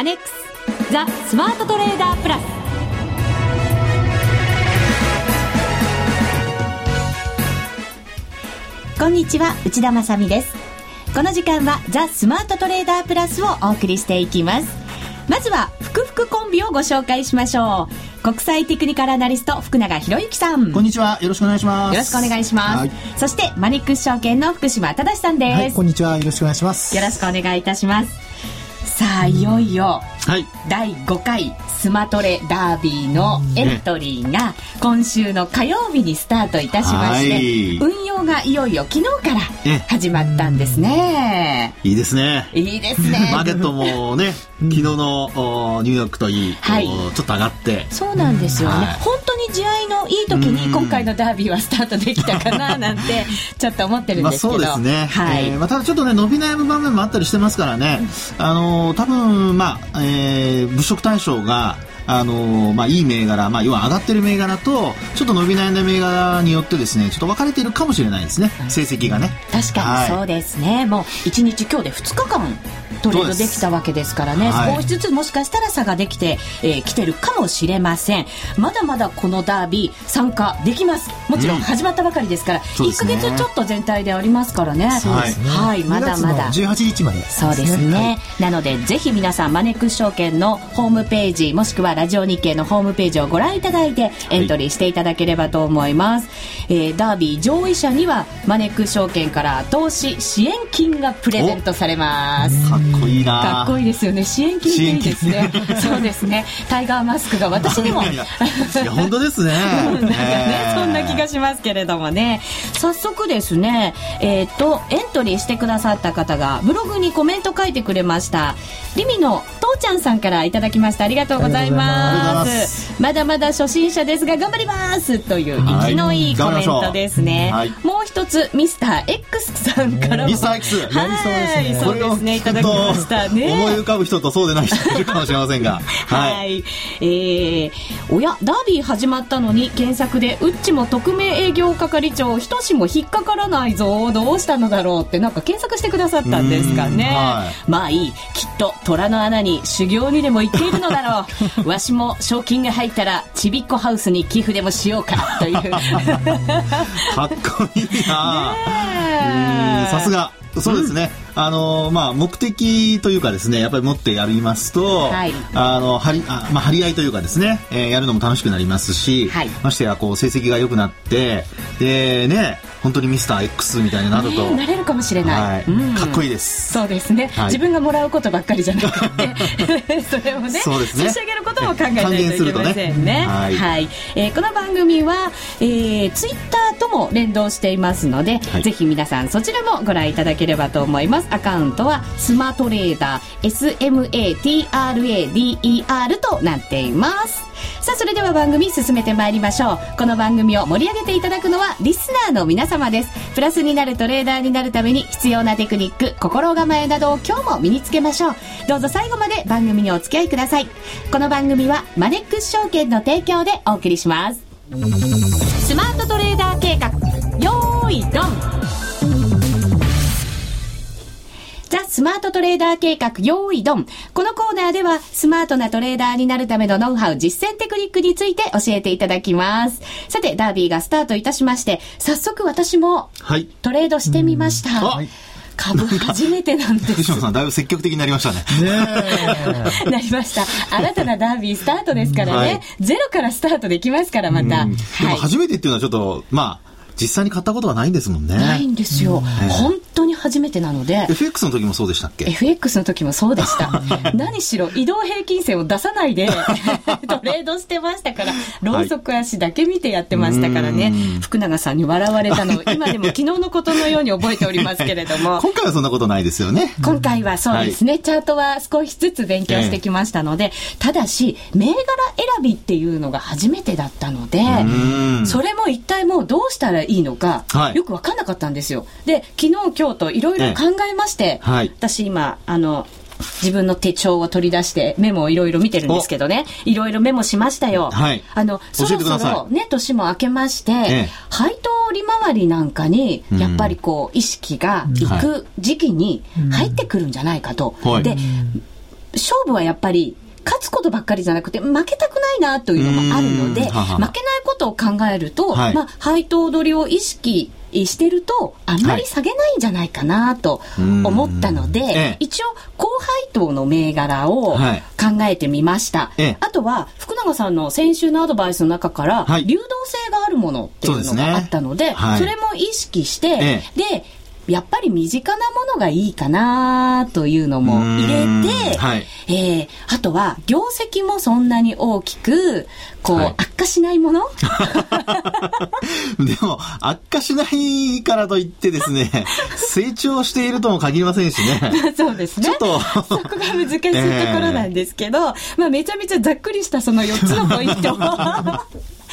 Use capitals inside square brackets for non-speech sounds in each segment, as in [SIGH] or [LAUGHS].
アネックスザ・スマートトレーダープラス。こんにちは内田まさです。この時間はザ・スマートトレーダープラスをお送りしていきます。まずは福福コンビをご紹介しましょう。国際テクニカルアナリスト福永博之さん。こんにちはよろしくお願いします。よろしくお願いします、はい、そしてマニックス証券の福島正さんです、はい、こんにちはよろしくお願いします。よろしくお願いいたしますさあいよいよ、はい、第5回スマトレダービーのエントリーが今週の火曜日にスタートいたしまして、はい、運用がいよいよ昨日から始まったんですね。いいですね。いいですね。[LAUGHS] マーケットもね昨日のニューヨークといい、はい、ちょっと上がって。そうなんですよね、はい、本当に地合いのいい時に今回のダービーはスタートできたかななんて [LAUGHS] ちょっと思ってるんですけど、まあ、そうですね、はい。えーまあ、ただちょっとね伸び悩む場面もあったりしてますからね、あの多分まあ、えー、物色対象があのまあ、いい銘柄、まあ、要は上がってる銘柄とちょっと伸び悩んだ銘柄によってですねちょっと分かれているかもしれないですね。成績がね。確かにそうですね、はい、もう1日今日で2日間トレードできたわけですからね、少しずつもしかしたら差ができてき、えー、てるかもしれません。まだまだこのダービー参加できます。もちろん始まったばかりですから、うん、1か月ちょっと全体でありますからね、そうですね。はい、まだまだ。18日まで、そうですね、はい、なのでぜひ皆さんマネックス証券のホームページもしくはラジオ日経のホームページをご覧いただいてエントリーしていただければと思います、はい、えー、ダービー上位者にはマネックス証券から投資支援金がプレゼントされます。かっこいいな。かっこいいですよね。支援金いいですね。[LAUGHS] そうですね。タイガーマスクが私にも。[LAUGHS] いや本当ですね。[LAUGHS] なんかね、そんな気がしますけれどもね。早速ですねえっ、ー、とエントリーしてくださった方がブログにコメント書いてくれました。リミの父ちゃんさんからいただきました。ありがとうございますまだまだ初心者ですが頑張りますという生きのいいコメントですね、はい、もう一つミスター X さんからミスター X はい。そうですね。いただきましたね。思い浮かぶ人とそうでない人いるかもしれませんが。[LAUGHS] はい、はい、えー、おやダービー始まったのに検索でうっちも特命営業係長ひとしも引っかからないぞ。どうしたのだろうってなんか検索してくださったんですかね、はい、まあいい。きっと虎の穴に修行にでも行っているのだろう [LAUGHS] わしも賞金が入ったらちびっこハウスに寄付でもしようかという。[LAUGHS] かっこいいな。さすが。そうですね、うん、あのまあ、目的というかですねやっぱり持ってやりますと、はい、あの張りあ、まあ、張り合いというかですね、えー、やるのも楽しくなりますし、はい、ましてやこう成績が良くなってでね本当にミスター X みたいになると、ね、なれるかもしれない、はい。うん、かっこいいです。そうですね、はい、自分がもらうことばっかりじゃなくて [LAUGHS] それをねそうですね。差し上げることも考えないといけませんね、ね、はい、はい、えー、この番組は、えー、ツイッターとも連動していますので、はい、ぜひ皆さんそちらもご覧いただければと思います。アカウントはスマートレーダー SMATRADER となっています。さあそれでは番組進めてまいりましょう。この番組を盛り上げていただくのはリスナーの皆様です。プラスになるトレーダーになるために必要なテクニック心構えなどを今日も身につけましょう。どうぞ最後まで番組にお付き合いください。この番組はマネックス証券の提供でお送りします。スマートトレーダー計画。よーいドンスマートトレーダー計画、用意ドン。このコーナーでは、スマートなトレーダーになるためのノウハウ、実践テクニックについて教えていただきます。さて、ダービーがスタートいたしまして、早速私も、トレードしてみました。はい株初めてなんです。福島さん、だいぶ積極的になりましたね。ね [LAUGHS] なりました。新たなダービースタートですからね。はい、ゼロからスタートできますから、また。でも初めてっていうのはちょっと、まあ、実際に買ったことがないんですもんね。ないんですよ。本当に初めてなので。FX の時もそうでしたっけ ?FX の時もそうでした。[LAUGHS] 何しろ移動平均線を出さないで [LAUGHS] トレードしてましたから、ロウソク足だけ見てやってましたからね。はい、福永さんに笑われたのを今でも [LAUGHS] 昨日のことのように覚えておりますけれども。今回はそんなことないですよね。今回はそうですね。はい、チャートは少しずつ勉強してきましたので、えー、ただし、銘柄選びっていうのが初めてだったので、それも一体もうどうしたらいいのか、はい、よく分かんなかったんですよ。で、昨日、今日といろいろ考えまして、はい、私今、あの、自分の手帳を取り出してメモをいろいろ見てるんですけどね、いろいろメモしましたよ。はい。あの、そろそろね、年も明けまして、ええ、配当利回りなんかに、やっぱりこう、意識がいく時期に入ってくるんじゃないかと。うん、で、勝負はやっぱり勝つことばっかりじゃなくて負けたくないなというのもあるので負けないことを考えると、はい、まあ、配当取りを意識してるとあんまり下げないんじゃないかなと思ったので、はい、一応高配当の銘柄を考えてみました、はい、あとは福永さんの先週のアドバイスの中から流動性があるものっていうのがあったので、それも意識して、でやっぱり身近なものがいいかなというのも入れて、はい、えー、あとは業績もそんなに大きく、こう、はい、悪化しないもの？[LAUGHS] でも、悪化しないからといってですね、[LAUGHS] 成長しているとも限りませんしね。そうですね。ちょっと。そこが難しいところなんですけど、[LAUGHS] えー、まあめちゃめちゃざっくりしたその4つのポイントを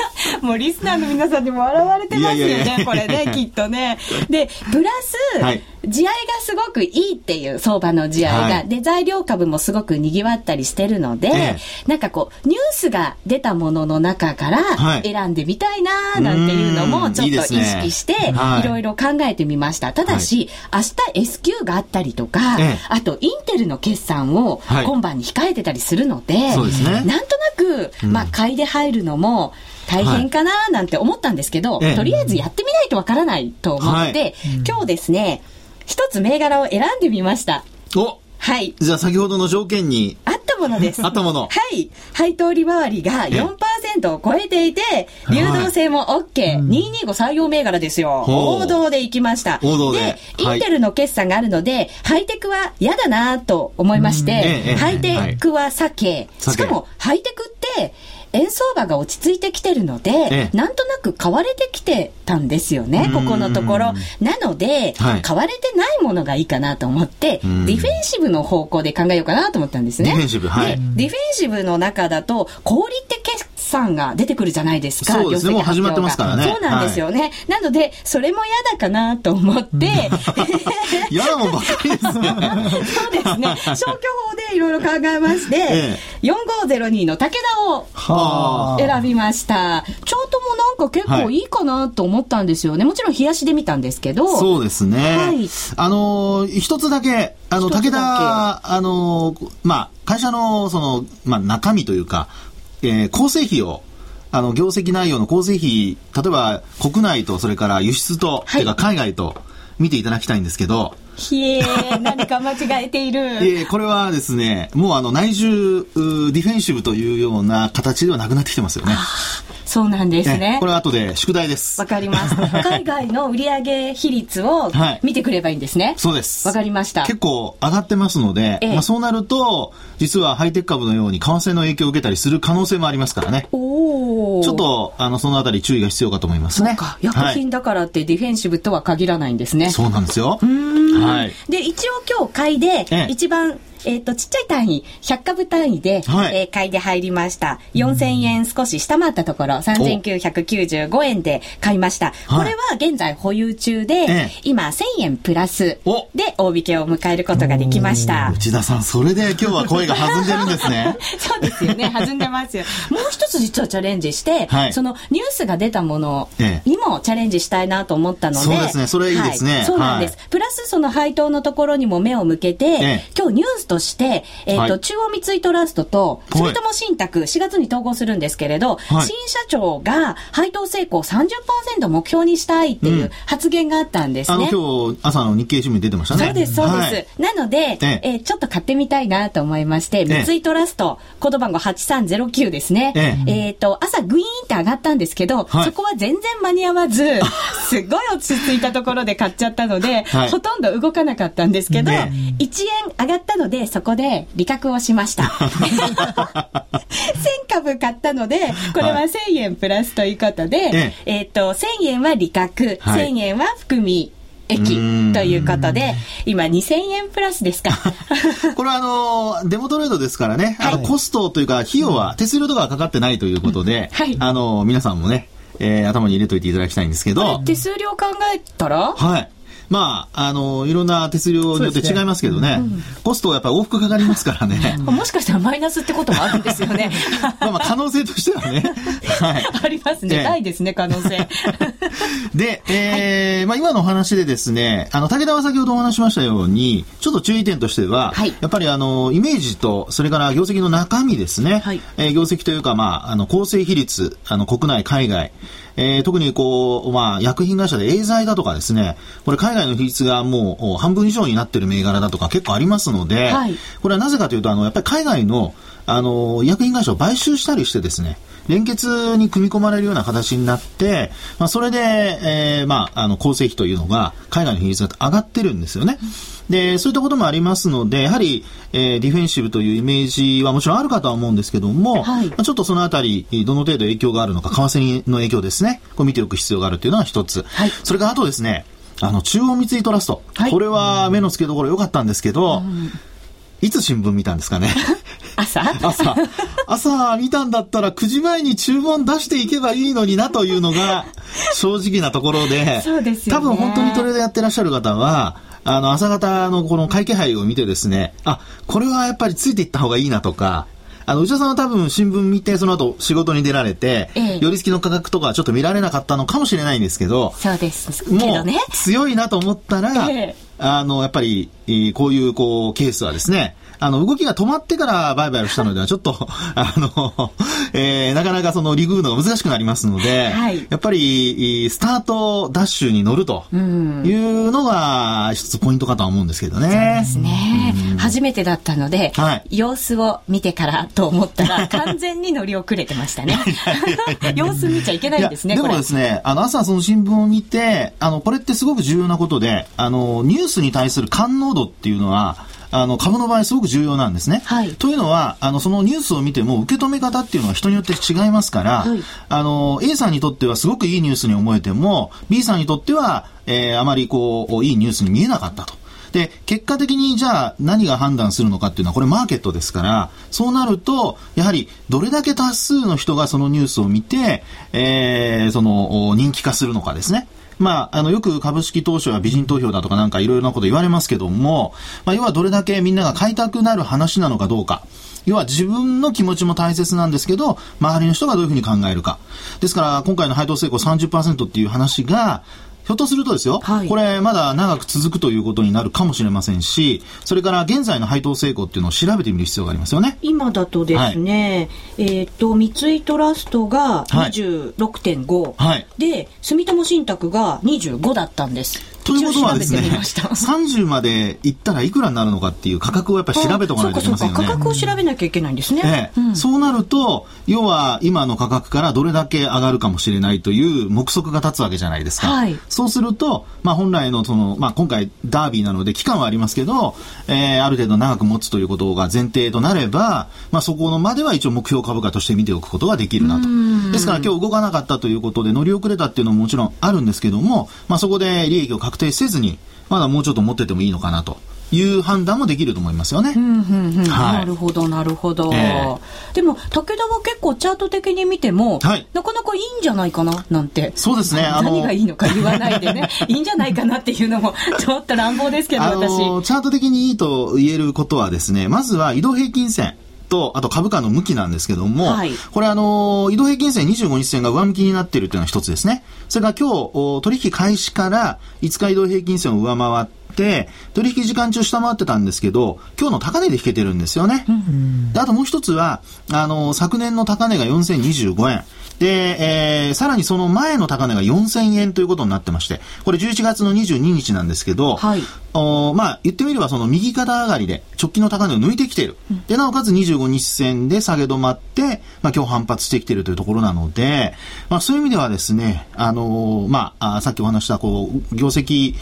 [LAUGHS] もうリスナーの皆さんにも笑われてますよね、これね、[LAUGHS] きっとね。で、プラス、はい、地合いがすごくいいっていう相場の地合いが、はい、で、材料株もすごく賑わったりしてるので、ええ、なんかこう、ニュースが出たものの中から選んでみたいななんていうのもちょっと意識して、い。ろいろ考えてみました。ただし、はい、明日 S q があったりとか、え、あとインテルの決算を今晩に控えてたりするので、ね、なんとなく、まあ、買いで入るのも、大変かななんて思ったんですけど、はい、とりあえずやってみないとわからないと思って、はい、今日ですね、一つ銘柄を選んでみました。おはい。じゃあ先ほどの条件に。あったものです。あったもの。はい。配当利回りが4%を超えていて、流動性も OK。225採用銘柄ですよ。王道で行きました。王道で。で、インテルの決算があるので、ハイテクは嫌だなと思いまして、ハイテクは避け、しかもハイテクって、円相場が落ち着いてきてるので、ええ、なんとなく買われてきてたんですよね、ここのところ。なので、はい、買われてないものがいいかなと思って、ディフェンシブの方向で考えようかなと思ったんですね。ディフェンシブ、はい。ディフェンシブの中だと、小売って決算が出てくるじゃないですか。そうですね、もう始まってますからね。そうなんですよね。はい、なので、それも嫌だかなと思って、[LAUGHS] 嫌なもんばっかりですね。そうですね。消去法でいろいろ考えまして、[LAUGHS] ええ、4502の武田を選びました。チャートもなんか結構いいかなと思ったんですよね。もちろん冷やしで見たんですけど。そうですね。はい、あの、一つだけ、あの、武田、あの、まあ、会社の、その、まあ、中身というか、えー、構成費をあの業績内容の構成費、例えば国内とそれから輸出と、はい、か海外と見ていただきたいんですけど、ひえ何か間違えている。[LAUGHS] えこれはですね、もうあの内需ディフェンシブというような形ではなくなってきてますよね。そうなんですね。これは後で宿題です。わかります。[LAUGHS] 海外の売上比率を見てくればいいんですね。はい、そうです。わかりました。結構上がってますので、ええ、まあそうなると、実はハイテク株のように為替の影響を受けたりする可能性もありますからね。おちょっと、あの、そのあたり注意が必要かと思いますね。そうか。薬品だからってディフェンシブとは限らないんですね。はい、そうなんですよ。はい。で、一応今日買いで、一番えっ、ー、と、ちっちゃい単位、100株単位で、はい、えー、買いで入りました。4000円少し下回ったところ、3995円で買いました。これは現在保有中で、ええ、今1000円プラスで大引けを迎えることができました。内田さん、それで今日は声が弾んでるんですね。[LAUGHS] そうですよね、弾んでますよ。もう一つ実はチャレンジして、はい、そのニュースが出たものにもチャレンジしたいなと思ったので、そうですね、それいいですね。はい、そうなんです。プラスその配当のところにも目を向けて、今日ニュースとして、えっ、ー、と、はい、中央三井トラストと、住友信託、4月に統合するんですけれど、はい、新社長が配当成功30%目標にしたいっていう発言があったんですね。うん、今日朝の日経新聞出てましたね。そうです、そうです。はい、なので、ええ。えー、ちょっと買ってみたいなと思いまして、三井トラスト、コード番号8309ですね。えっ、えー、と、朝グイーンって上がったんですけど、そこは全然間に合わず、すごい落ち着いたところで買っちゃったので、ほとんど動かなかったんですけど、ね、1円上がったので、そこで利確をしました。[LAUGHS] 1000株買ったので、これは1000円プラスということで、はい、えっ、ー、と、1000円は利確、はい、1000円は含み、駅ということで、今2000円プラスですか。[LAUGHS] これはあの、デモトレードですからね、はい、あのコストというか、費用は手数料とかかかってないということで、はい、あの、皆さんもね、えー、頭に入れといていただきたいんですけど。手数料考えたら？はい。まあ、あの、いろんな手料によって違いますけどね、ねうん、コストはやっぱり往復かかりますからね。[LAUGHS] もしかしたらマイナスってこともあるんですよね。[LAUGHS] まあまあ、可能性としてはね。[LAUGHS] はい。ありますね。ないですね、可能性。で、えー、はい、まあ今のお話でですね、あの、武田は先ほどお話しましたように、ちょっと注意点としては、はい、やっぱりあの、イメージと、それから業績の中身ですね。はい、えー、業績というか、まあ、あの、構成比率、あの、国内、海外、えー、特にこう、まあ、薬品会社でエーザイだとかですね、これ海外の比率がもう半分以上になってる銘柄だとか結構ありますので、はい、これはなぜかというと、あの、やっぱり海外の、あの、医薬品会社を買収したりしてですね、連結に組み込まれるような形になって、まあ、それで、えー、まあ、あの、構成費というのが、海外の比率が上がってるんですよね。で、そういったこともありますので、やはり、えー、ディフェンシブというイメージはもちろんあるかとは思うんですけども、はい、まあ、ちょっとそのあたり、どの程度影響があるのか、為替の影響ですね、こう見ておく必要があるというのが一つ。はい、それからあとですね、あの、中央三井トラスト。はい、これは目の付けどころ良かったんですけど、うん。いつ新聞見たんですかね？[LAUGHS] 朝？朝。朝見たんだったら9時前に注文出していけばいいのになというのが [LAUGHS] 正直なところで、そうですよ、ね、多分本当にトレードやってらっしゃる方は、あの、朝方のこの会計杯を見てですね、あ、これはやっぱりついていった方がいいなとか、あの、内田さんは多分新聞見て、その後仕事に出られて、ええ、寄り付きの価格とかちょっと見られなかったのかもしれないんですけど、そうです。けどね。強いなと思ったら、え、あの、やっぱり、こういう、こう、ケースはですね、あの、動きが止まってから売買をしたのでは、ちょっと、[LAUGHS] あの、えー、なかなかそのリグーのが難しくなりますので、はい、やっぱり、スタートダッシュに乗るというのが、一つポイントかとは思うんですけどね。そうですね。初めてだったので、はい、様子を見てからと思ったら、[LAUGHS] 完全に乗り遅れてましたね。様子見ちゃいけないんですね、でもですね、あの、朝その新聞を見て、あの、これってすごく重要なことで、あの、ニュースに対する感能度っていうのは、あの株の場合すごく重要なんですね。はい、というのはあのそのニュースを見ても受け止め方っていうのは人によって違いますから、はい、あの A さんにとってはすごくいいニュースに思えても B さんにとっては、えー、あまりこういいニュースに見えなかったと。で、結果的にじゃあ何が判断するのかっていうのはこれマーケットですから、そうなると、やはりどれだけ多数の人がそのニュースを見て、えー、その人気化するのかですね。まあ、あの、よく株式投資は美人投票だとかなんかいろいろなこと言われますけども、まあ、要はどれだけみんなが買いたくなる話なのかどうか。要は自分の気持ちも大切なんですけど、周りの人がどういうふうに考えるか。ですから、今回の配当成功30%っていう話が、ひょっとするとですよ、はい、これまだ長く続くということになるかもしれませんし、それから現在の配当成功っていうのを調べてみる必要がありますよね。今だとですね、はい、えっ、と、三井トラストが26.5、はい、で、住友信託が25だったんです。ということはですね、30までいったらいくらになるのかっていう価格をやっぱり調べておかないといけませんよね。価格を調べなきゃいけないんですね。ええうん、そうなると、要は今の価格からどれだけ上がるかもしれないという目測が立つわけじゃないですか。はい、そうすると、まあ本来のその、まあ今回ダービーなので期間はありますけど、えー、ある程度長く持つということが前提となれば、まあそこのまでは一応目標株価として見ておくことができるなと。ですから今日動かなかったということで乗り遅れたっていうのももちろんあるんですけども、まあそこで利益を確定せずに、まだもうちょっと持っててもいいのかなと。いう判断もできると思いますよね。なるほど、なるほど、えー、でも、武田は結構チャート的に見ても、はい、なかなかいいんじゃないかな、なんて。そうですね。何がいいのか言わないでね、[LAUGHS] いいんじゃないかなっていうのも、ちょっと乱暴ですけど、私。チャート的にいいと言えることはですね、まずは移動平均線。と、あと株価の向きなんですけども、はい、これあの、移動平均線25日線が上向きになっているというのが一つですね。それから今日、取引開始から5日移動平均線を上回って、取引時間中下回ってたんですけど、今日の高値で引けてるんですよね。であともう一つは、あの、昨年の高値が4025円。で、えー、さらにその前の高値が4000円ということになってまして、これ11月の22日なんですけど、はい、おまあ、言ってみればその右肩上がりで直近の高値を抜いてきている。うん、で、なおかつ25日線で下げ止まって、まあ、今日反発してきているというところなので、まあ、そういう意味ではですね、あのー、まあ、さっきお話した、こう、業績、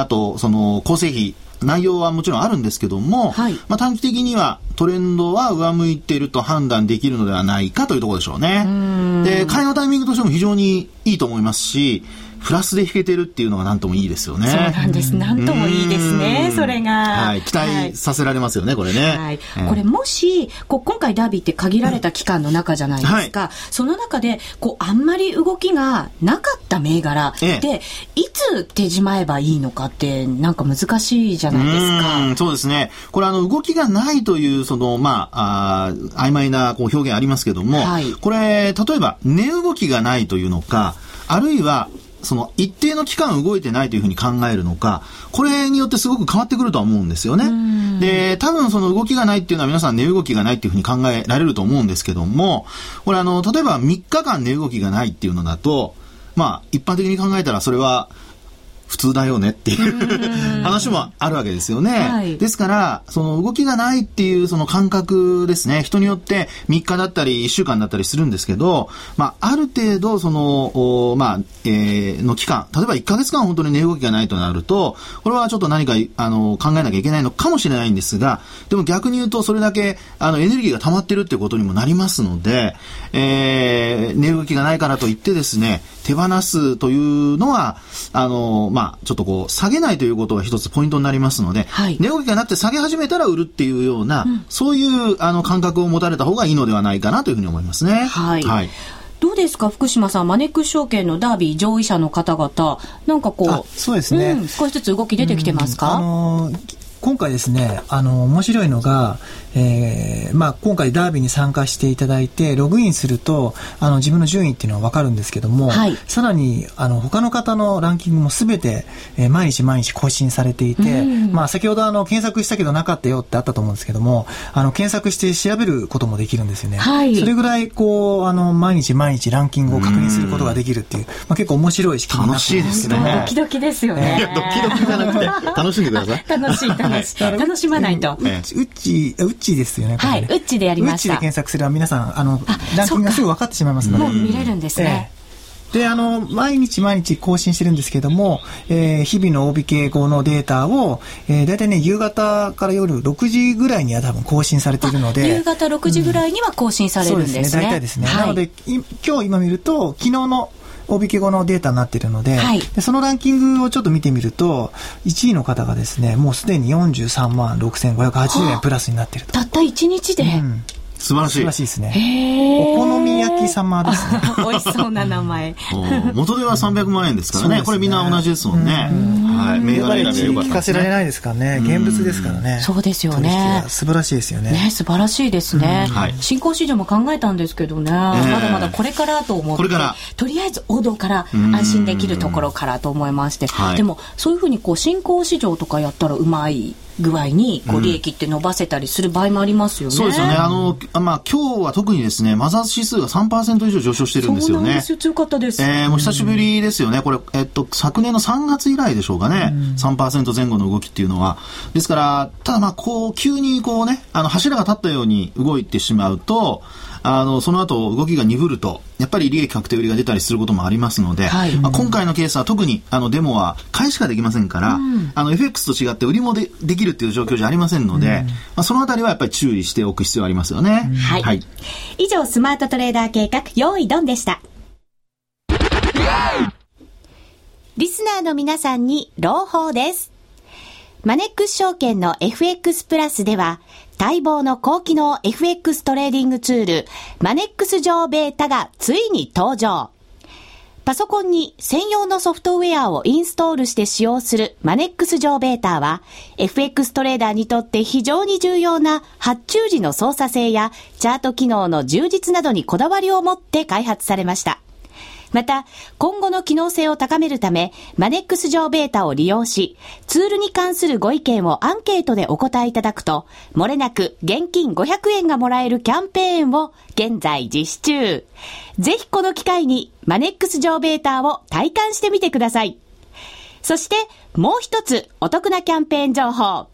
あと、その、構成費、内容はもちろんあるんですけども、はい、まあ、短期的にはトレンドは上向いていると判断できるのではないかというところでしょうね。で、買いのタイミングとしても非常にいいと思いますし、プラスで引けてるっていうのがなんともいいですよね。そうなんです。なんともいいですね、それが。はい。期待させられますよね、これね。はい。これもし、こう今回ダービーって限られた期間の中じゃないですか。はい、その中で、こう、あんまり動きがなかった銘柄で、ええ、いつ手じまえばいいのかって、なんか難しいじゃないですか。そうですね。これあの、動きがないという、その、まあ、あ曖昧なこう表現ありますけども、はい、これ、例えば、値動きがないというのか、あるいは、その一定の期間動いてないというふうに考えるのか、これによってすごく変わってくるとは思うんですよね。で、多分その動きがないっていうのは皆さん値動きがないっていうふうに考えられると思うんですけども、これあの、例えば3日間値動きがないっていうのだと、まあ、一般的に考えたらそれは、普通だよねっていう話もあるわけですよね。はい、ですから、その動きがないっていうその感覚ですね。人によって3日だったり1週間だったりするんですけど、まあ、ある程度その、まあ、えー、の期間、例えば1ヶ月間本当に値動きがないとなると、これはちょっと何か、あの、考えなきゃいけないのかもしれないんですが、でも逆に言うとそれだけ、あの、エネルギーが溜まってるってことにもなりますので、えー、値動きがないからといってですね、手放すというのは、あの、まあ、ちょっとこう、下げないということが一つポイントになりますので、はい、値動きがなって下げ始めたら売るっていうような、うん、そういうあの感覚を持たれた方がいいのではないかなというふうに思いますね。はい。はい。どうですか福島さん、マネックス証券のダービー上位者の方々、なんかこう、そうですね、うん、少しずつ動き出てきてますか、うん、あのー今回ですね、あの、面白いのが、えー、まあ、今回ダービーに参加していただいて、ログインすると、あの、自分の順位っていうのはわかるんですけども、はい、さらに、あの、他の方のランキングもすべて、えー、毎日毎日更新されていて、まあ、先ほどあの、検索したけどなかったよってあったと思うんですけども、あの、検索して調べることもできるんですよね。はい、それぐらい、こう、あの、毎日毎日ランキングを確認することができるっていう、まあ、結構面白い仕組みになってますね。ドキドキですよね。ドキドキじゃなくて、楽しんでください。楽しい、楽しい。楽しまないと。うっち、うっちですよね。はい、うっちでやりました。うっちで検索すれば皆さん、あの、ランキングがすぐ分かってしまいますので。もう見れるんですね。で、あの、毎日毎日更新してるんですけども、えー、日々の OB 傾向のデータを、えー、大体ね、夕方から夜6時ぐらいには多分更新されているので。夕方6時ぐらいには更新されるんですね。うん、そうですね、大体ですね。はい、なので、今日今見ると、昨日の大引け後のデータになっているのではい、でそのランキングをちょっと見てみると1位の方がですねもうすでに43万6580円プラスになっていると。たった1日で、うん素晴らしい。素晴らしいですね。お好み焼き様ですね。[LAUGHS] 美味しそうな名前。元では300万円ですからね。ねこれみんな同じですもんね。はい。銘柄選びよかった、聞かせられないですからね。現物ですからね。そうですよね。素晴らしいですよね。ね、素晴らしいですね。はい。新興市場も考えたんですけどね。まだまだこれからと思って。これから。とりあえず王道から安心できるところからと思いまして。でも、そういうふうにこう、新興市場とかやったらうまい具合にこう利益って伸ばせたりする場合もありますよね。うん、そうですよね。あの、まあ、今日は特にですね、マザーズ指数が3%以上上昇してるんですよね。そう。強かったです。えー、もう久しぶりですよね。これ、えっと、昨年の3月以来でしょうかね。うん、3%前後の動きっていうのは。ですから、ただまあ、こう、急にこうね、あの、柱が立ったように動いてしまうと、あの、その後動きが鈍ると、やっぱり利益確定売りが出たりすることもありますので、はい、まあ、今回のケースは特にあのデモは買いしかできませんから、うん、あの FX と違って売りもでできるっていう状況じゃありませんので、うん、まあ、そのあたりはやっぱり注意しておく必要ありますよね。はい。はい、以上、スマートトレーダー計画、用意ドンでした。リスナーの皆さんに朗報です。マネックス証券の FX プラスでは、待望の高機能 FX トレーディングツール、マネックス上ベータがついに登場。パソコンに専用のソフトウェアをインストールして使用するマネックス上ベータは、FX トレーダーにとって非常に重要な発注時の操作性やチャート機能の充実などにこだわりを持って開発されました。また、今後の機能性を高めるため、マネックス上ベータを利用し、ツールに関するご意見をアンケートでお答えいただくと、漏れなく現金500円がもらえるキャンペーンを現在実施中。ぜひこの機会にマネックス上ベータを体感してみてください。そして、もう一つお得なキャンペーン情報。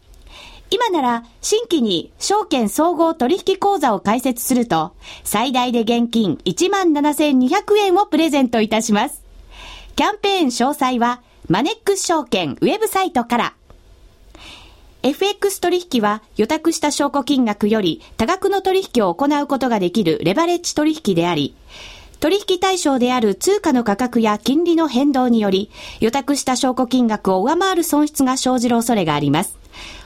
今なら新規に証券総合取引口座を開設すると最大で現金17,200円をプレゼントいたします。キャンペーン詳細はマネックス証券ウェブサイトから FX 取引は予託した証拠金額より多額の取引を行うことができるレバレッジ取引であり、取引対象である通貨の価格や金利の変動により、予託した証拠金額を上回る損失が生じる恐れがあります。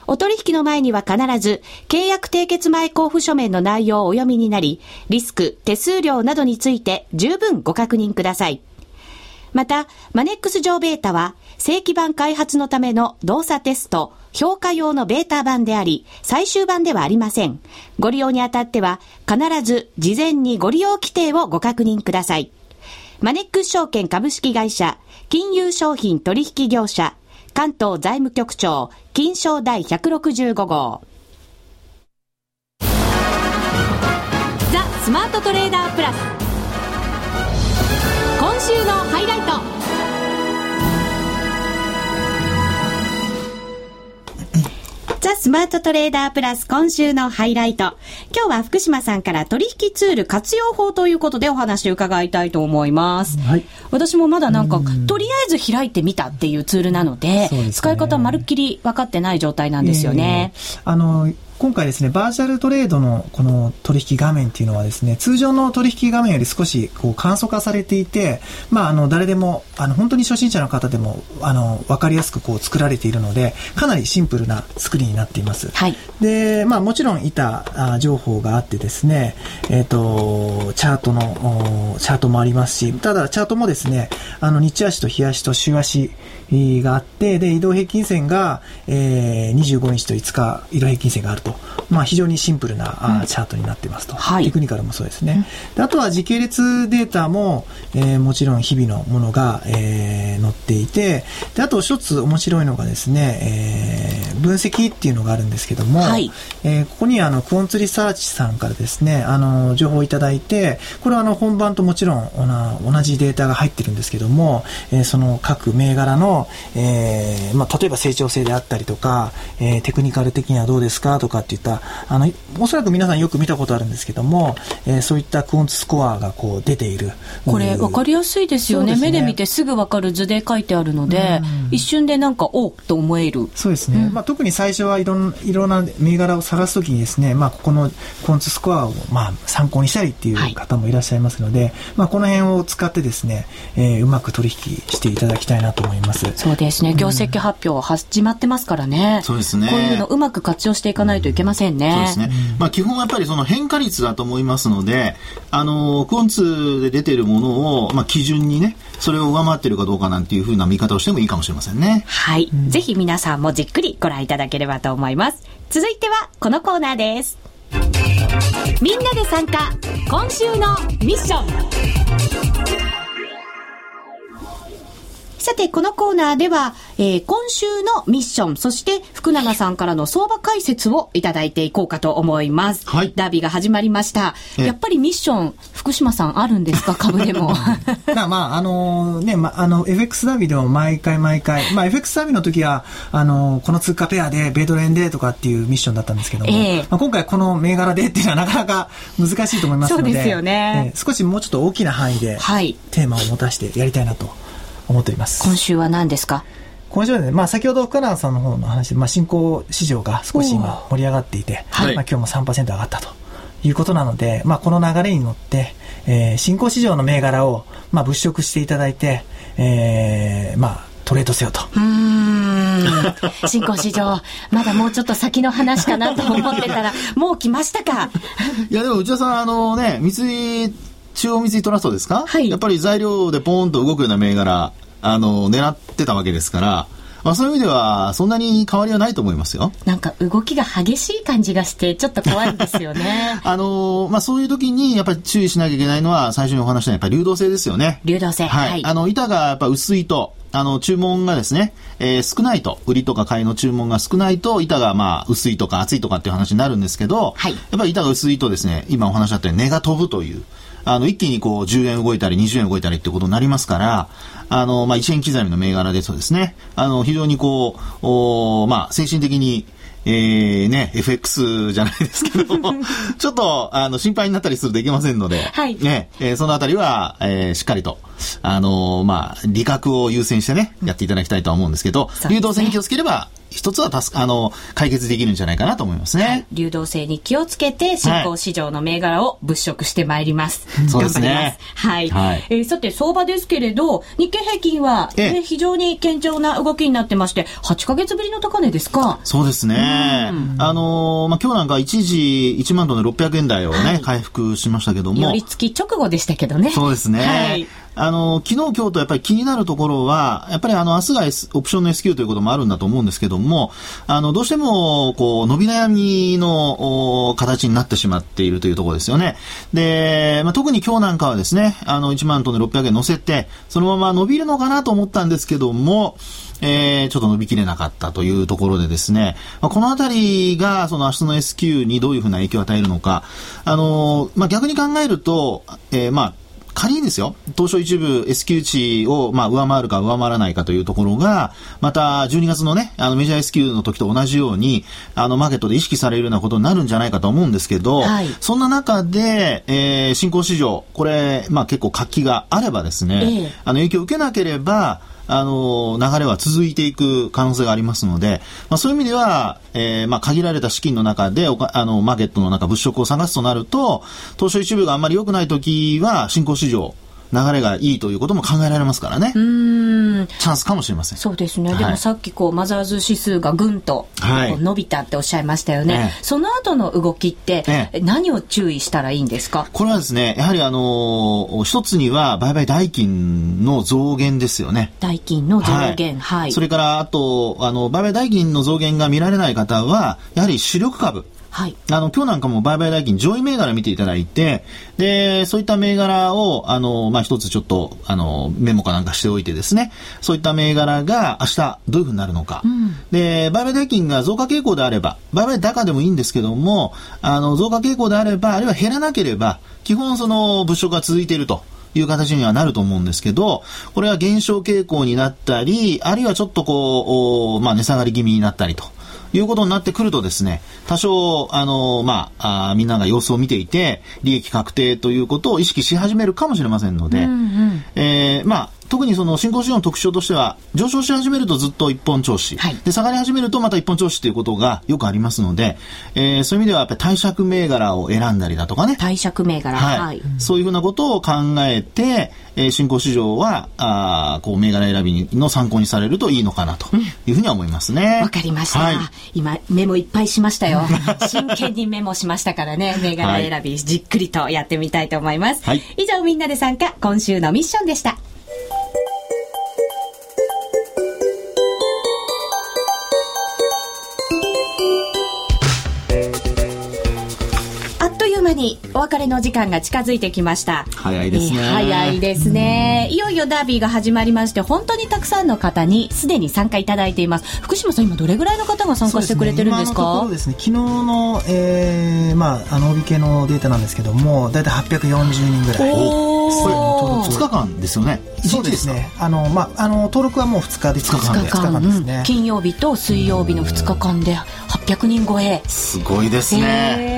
お取引の前には必ず、契約締結前交付書面の内容をお読みになり、リスク、手数料などについて十分ご確認ください。また、マネックス上ベータは、正規版開発のための動作テスト、評価用のベータ版であり、最終版ではありません。ご利用にあたっては、必ず事前にご利用規定をご確認ください。マネックス証券株式会社、金融商品取引業者、関東財務局長、金賞第165号。ザ・スマートトレーダープラス。今週のハイライト。ザ・スマートトレーダープラス今週のハイライト。今日は福島さんから取引ツール活用法ということでお話を伺いたいと思います。はい、私もまだなんか、とりあえず開いてみたっていうツールなので、でね、使い方まるっきり分かってない状態なんですよね。えー、あの、今回ですね、バーチャルトレードのこの取引画面っていうのはですね、通常の取引画面より少しこう簡素化されていて、まあ、あの、誰でも、あの、本当に初心者の方でも、あの、わかりやすくこう作られているので、かなりシンプルな作りになっています。はい。で、まあ、もちろん板情報があってですね、えっ、ー、と、チャートの、チャートもありますし、ただ、チャートもですね、あの、日足と日足と週足があって、で、移動平均線が、えー、25日と5日移動平均線があると。まあ、非常にシンプルな、うん、チャートになってますと。はい、テクニカルもそうですね。であとは時系列データも、えー、もちろん日々のものが、えー、載っていて、であと一つ面白いのがですね、えー、分析っていうのがあるんですけども、はい、えー、ここにあの、クオンツリサーチさんからですね、あの、情報をいただいて、これはあの、本番ともちろん同じデータが入ってるんですけども、えー、その各銘柄のえー、まあ、例えば成長性であったりとか、えー、テクニカル的にはどうですかとかっていった、あの、おそらく皆さんよく見たことあるんですけども、えー、そういったクオンツスコアがこう出ている。これ分かりやすいですよね。ね目で見てすぐ分かる図で書いてあるので、一瞬でなんか、おと思える。そうですね。うん、まあ、特に最初はいろんいろんな銘柄を探すときにですね、まあ、ここのクオンツスコアをまあ参考にしたりっていう方もいらっしゃいますので、はい、まあ、この辺を使ってですね、えー、うまく取引していただきたいなと思います。そうですね。業績発表始まってますからね。そうですね。こういうのうまく活用していかないといけませんね。そうですね。まあ基本はやっぱりその変化率だと思いますので、あの、クオンツで出ているものを、まあ基準にね、それを上回っているかどうかなんていうふうな見方をしてもいいかもしれませんね。はい。ぜひ皆さんもじっくりご覧いただければと思います。続いてはこのコーナーです。みんなで参加今週のミッションさて、このコーナーでは、えー、今週のミッション、そして福永さんからの相場解説をいただいていこうかと思います。はい。ダービーが始まりました。やっぱりミッション、福島さんあるんですか？[LAUGHS] 株でも。[LAUGHS] まあ、あのー、ね、ま、あの、FX ダービーでも毎回毎回、まあ、FX ダービーの時は、あのー、この通貨ペアで、米ドル円でとかっていうミッションだったんですけども、えー、まあ、今回この銘柄でっていうのはなかなか難しいと思いますので、そうですよね、えー、少しもうちょっと大きな範囲で、はい、テーマを持たせてやりたいなと。思っています。今週は何ですか？今週はね、まあ、先ほど福永さんの方の話で、まあ、新興市場が少し今盛り上がっていて、はい、まあ、今日も3%上がったということなので、まあ、この流れに乗って、えー、新興市場の銘柄を、まあ、物色していただいて、えー、まあ、トレードせよと。うん。[LAUGHS] 新興市場、まだもうちょっと先の話かなと思ってたら、もう来ましたか？いや、でも内田さん、あのね、三井中央三井トラストですか、はい、やっぱり材料でポーンと動くような銘柄、あの、狙ってたわけですから、まあ、そういう意味では、そんなに変わりはないと思いますよ。なんか動きが激しい感じがして、ちょっと怖いですよね。[LAUGHS] あのまあ、そういう時に、やっぱり注意しなきゃいけないのは、最初にお話したやっぱり流動性ですよね。流動性。はい。はい、あの、板がやっぱ薄いと、あの、注文がですね、えー、少ないと、売りとか買いの注文が少ないと、板がまあ、薄いとか厚いとかっていう話になるんですけど、はい、やっぱり板が薄いとですね、今お話しあったように値が飛ぶという、あの、一気にこう、10円動いたり、20円動いたりってことになりますから、あの、まあ、1円刻みの銘柄ですとですね、あの、非常にこう、おまあ、精神的に、えー、ね、FX じゃないですけども、[LAUGHS] ちょっと、あの、心配になったりするといけませんので、はい。ね、えー、そのあたりは、えー、しっかりと、あのー、まあ、理覚を優先してね、やっていただきたいとは思うんですけど、ね、流動性に気をつければ、一つは助あの解決できるんじゃないかなと思いますね、はい、流動性に気をつけて新興市場の銘柄を物色してまいります、はい、そうですね。はい、はい、えー、さて相場ですけれど日経平均は、えー、非常に堅調な動きになってまして8か月ぶりの高値ですか。そうですね、あのー、まあ今日なんか一時1万ドル600円台をね、はい、回復しましたけども。寄り付き直後でしたけどね。そうですね、はいあの、昨日、今日とやっぱり気になるところは、やっぱりあの、明日が、S、オプションの S q ということもあるんだと思うんですけども、あの、どうしても、こう、伸び悩みの形になってしまっているというところですよね。で、まあ、特に今日なんかはですね、あの、1万トンで600円乗せて、そのまま伸びるのかなと思ったんですけども、えー、ちょっと伸びきれなかったというところでですね、まあ、このあたりが、その明日の S q にどういうふうな影響を与えるのか、あの、まあ、逆に考えると、えー、まあ、仮にですよ、東証一部 S q 値を、まあ、上回るか上回らないかというところが、また12月のね、あのメジャー S q の時と同じように、あのマーケットで意識されるようなことになるんじゃないかと思うんですけど、はい、そんな中で、えー、新興市場、これ、まあ結構活気があればですね、え。あの影響を受けなければ、あの、流れは続いていく可能性がありますので、まあ、そういう意味では、えー、まあ、限られた資金の中でおか、あの、マーケットの中、物色を探すとなると、東証一部があんまり良くない時は、新興市場、流れがいいということも考えられますからね。うんチャンスかもしれません。そうですね。はい、でもさっきこう、マザーズ指数がぐんと伸びたっておっしゃいましたよね。はい、その後の動きって、何を注意したらいいんですか？これはですね、やはりあのー、一つには売買代金の増減ですよね。代金の増減。はい。はい、それから、あと、あの、売買代金の増減が見られない方は、やはり主力株。はい、あの今日なんかも売買代金上位銘柄見ていただいてでそういった銘柄をあの、まあ、一つちょっとあのメモかなんかしておいてですね。そういった銘柄が明日どういうふうになるのか、うん、で売買代金が増加傾向であれば売買高でもいいんですけどもあの増加傾向であればあるいは減らなければ基本その物色が続いていると。いう形にはなると思うんですけど、これは減少傾向になったり、あるいはちょっとこう、まあ値下がり気味になったりということになってくるとですね、多少、あの、まあ、あみんなが様子を見ていて、利益確定ということを意識し始めるかもしれませんので、うんうん、えー、まあ、特にその新興市場の特徴としては、上昇し始めるとずっと一本調子、はい、で下がり始めるとまた一本調子ということがよくありますので、えー、そういう意味ではやっぱり貸借銘柄を選んだりだとかね。貸借銘柄、はい、はい、そういうふうなことを考えて、えー、新興市場は、あこう銘柄選びの参考にされるといいのかなというふうには思いますね。わ、うん、かりました、はい、今、メモいっぱいしましたよ。[LAUGHS] 真剣にメモしましたからね、銘柄選び、じっくりとやってみたいと思います。はい、以上みんなで参加、今週のミッションでした。にお別れの時間が近づいてきました。早いですね、えー、早いですね、いよいよダービーが始まりまして本当にたくさんの方にすでに参加いただいています。福島さん今どれぐらいの方が参加してくれてるんですか？そうですね、ね、昨日の、えー、まああの帯系のデータなんですけども大体840人ぐらい。おお2日間ですよね。そうですね。あの、まあ、あの登録はもう2日で2日間で ,2 日間です。ね、うん、金曜日と水曜日の2日間で800人超え。すごいですね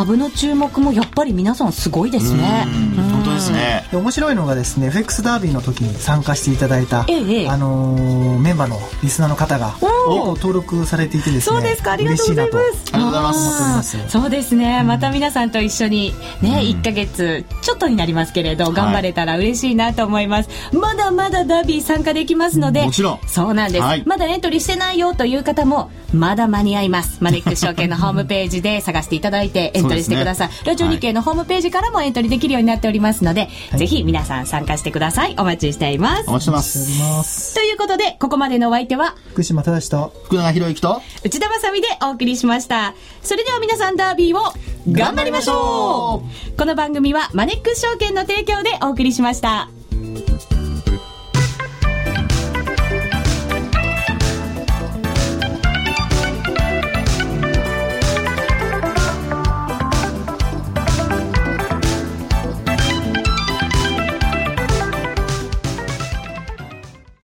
株の注目もやっぱり皆さんすごいですね。うんですね。面白いのがですね、FX ダービーの時に参加していただいた、ええ、あのー、メンバーのリスナーの方が登録されていてですね、そうですか、ありがとうございます。ありがとうございます。そうですね、また皆さんと一緒にね、1か月ちょっとになりますけれど、頑張れたら嬉しいなと思います。まだまだダービー参加できますので、もちろん。そうなんです。まだエントリーしてないよという方も、まだ間に合います。マネックス証券のホームページで探していただいてエントリーしてください。ラジオ日経のホームページからもエントリーできるようになっておりますので、はい、ぜひ皆さん参加してください。お待ちしています。お待ちしてます。ということで、ここまでのお相手は、福島正と、福永博之と、内田まさみでお送りしました。それでは皆さんダービーを頑張りましょうこの番組はマネックス証券の提供でお送りしました。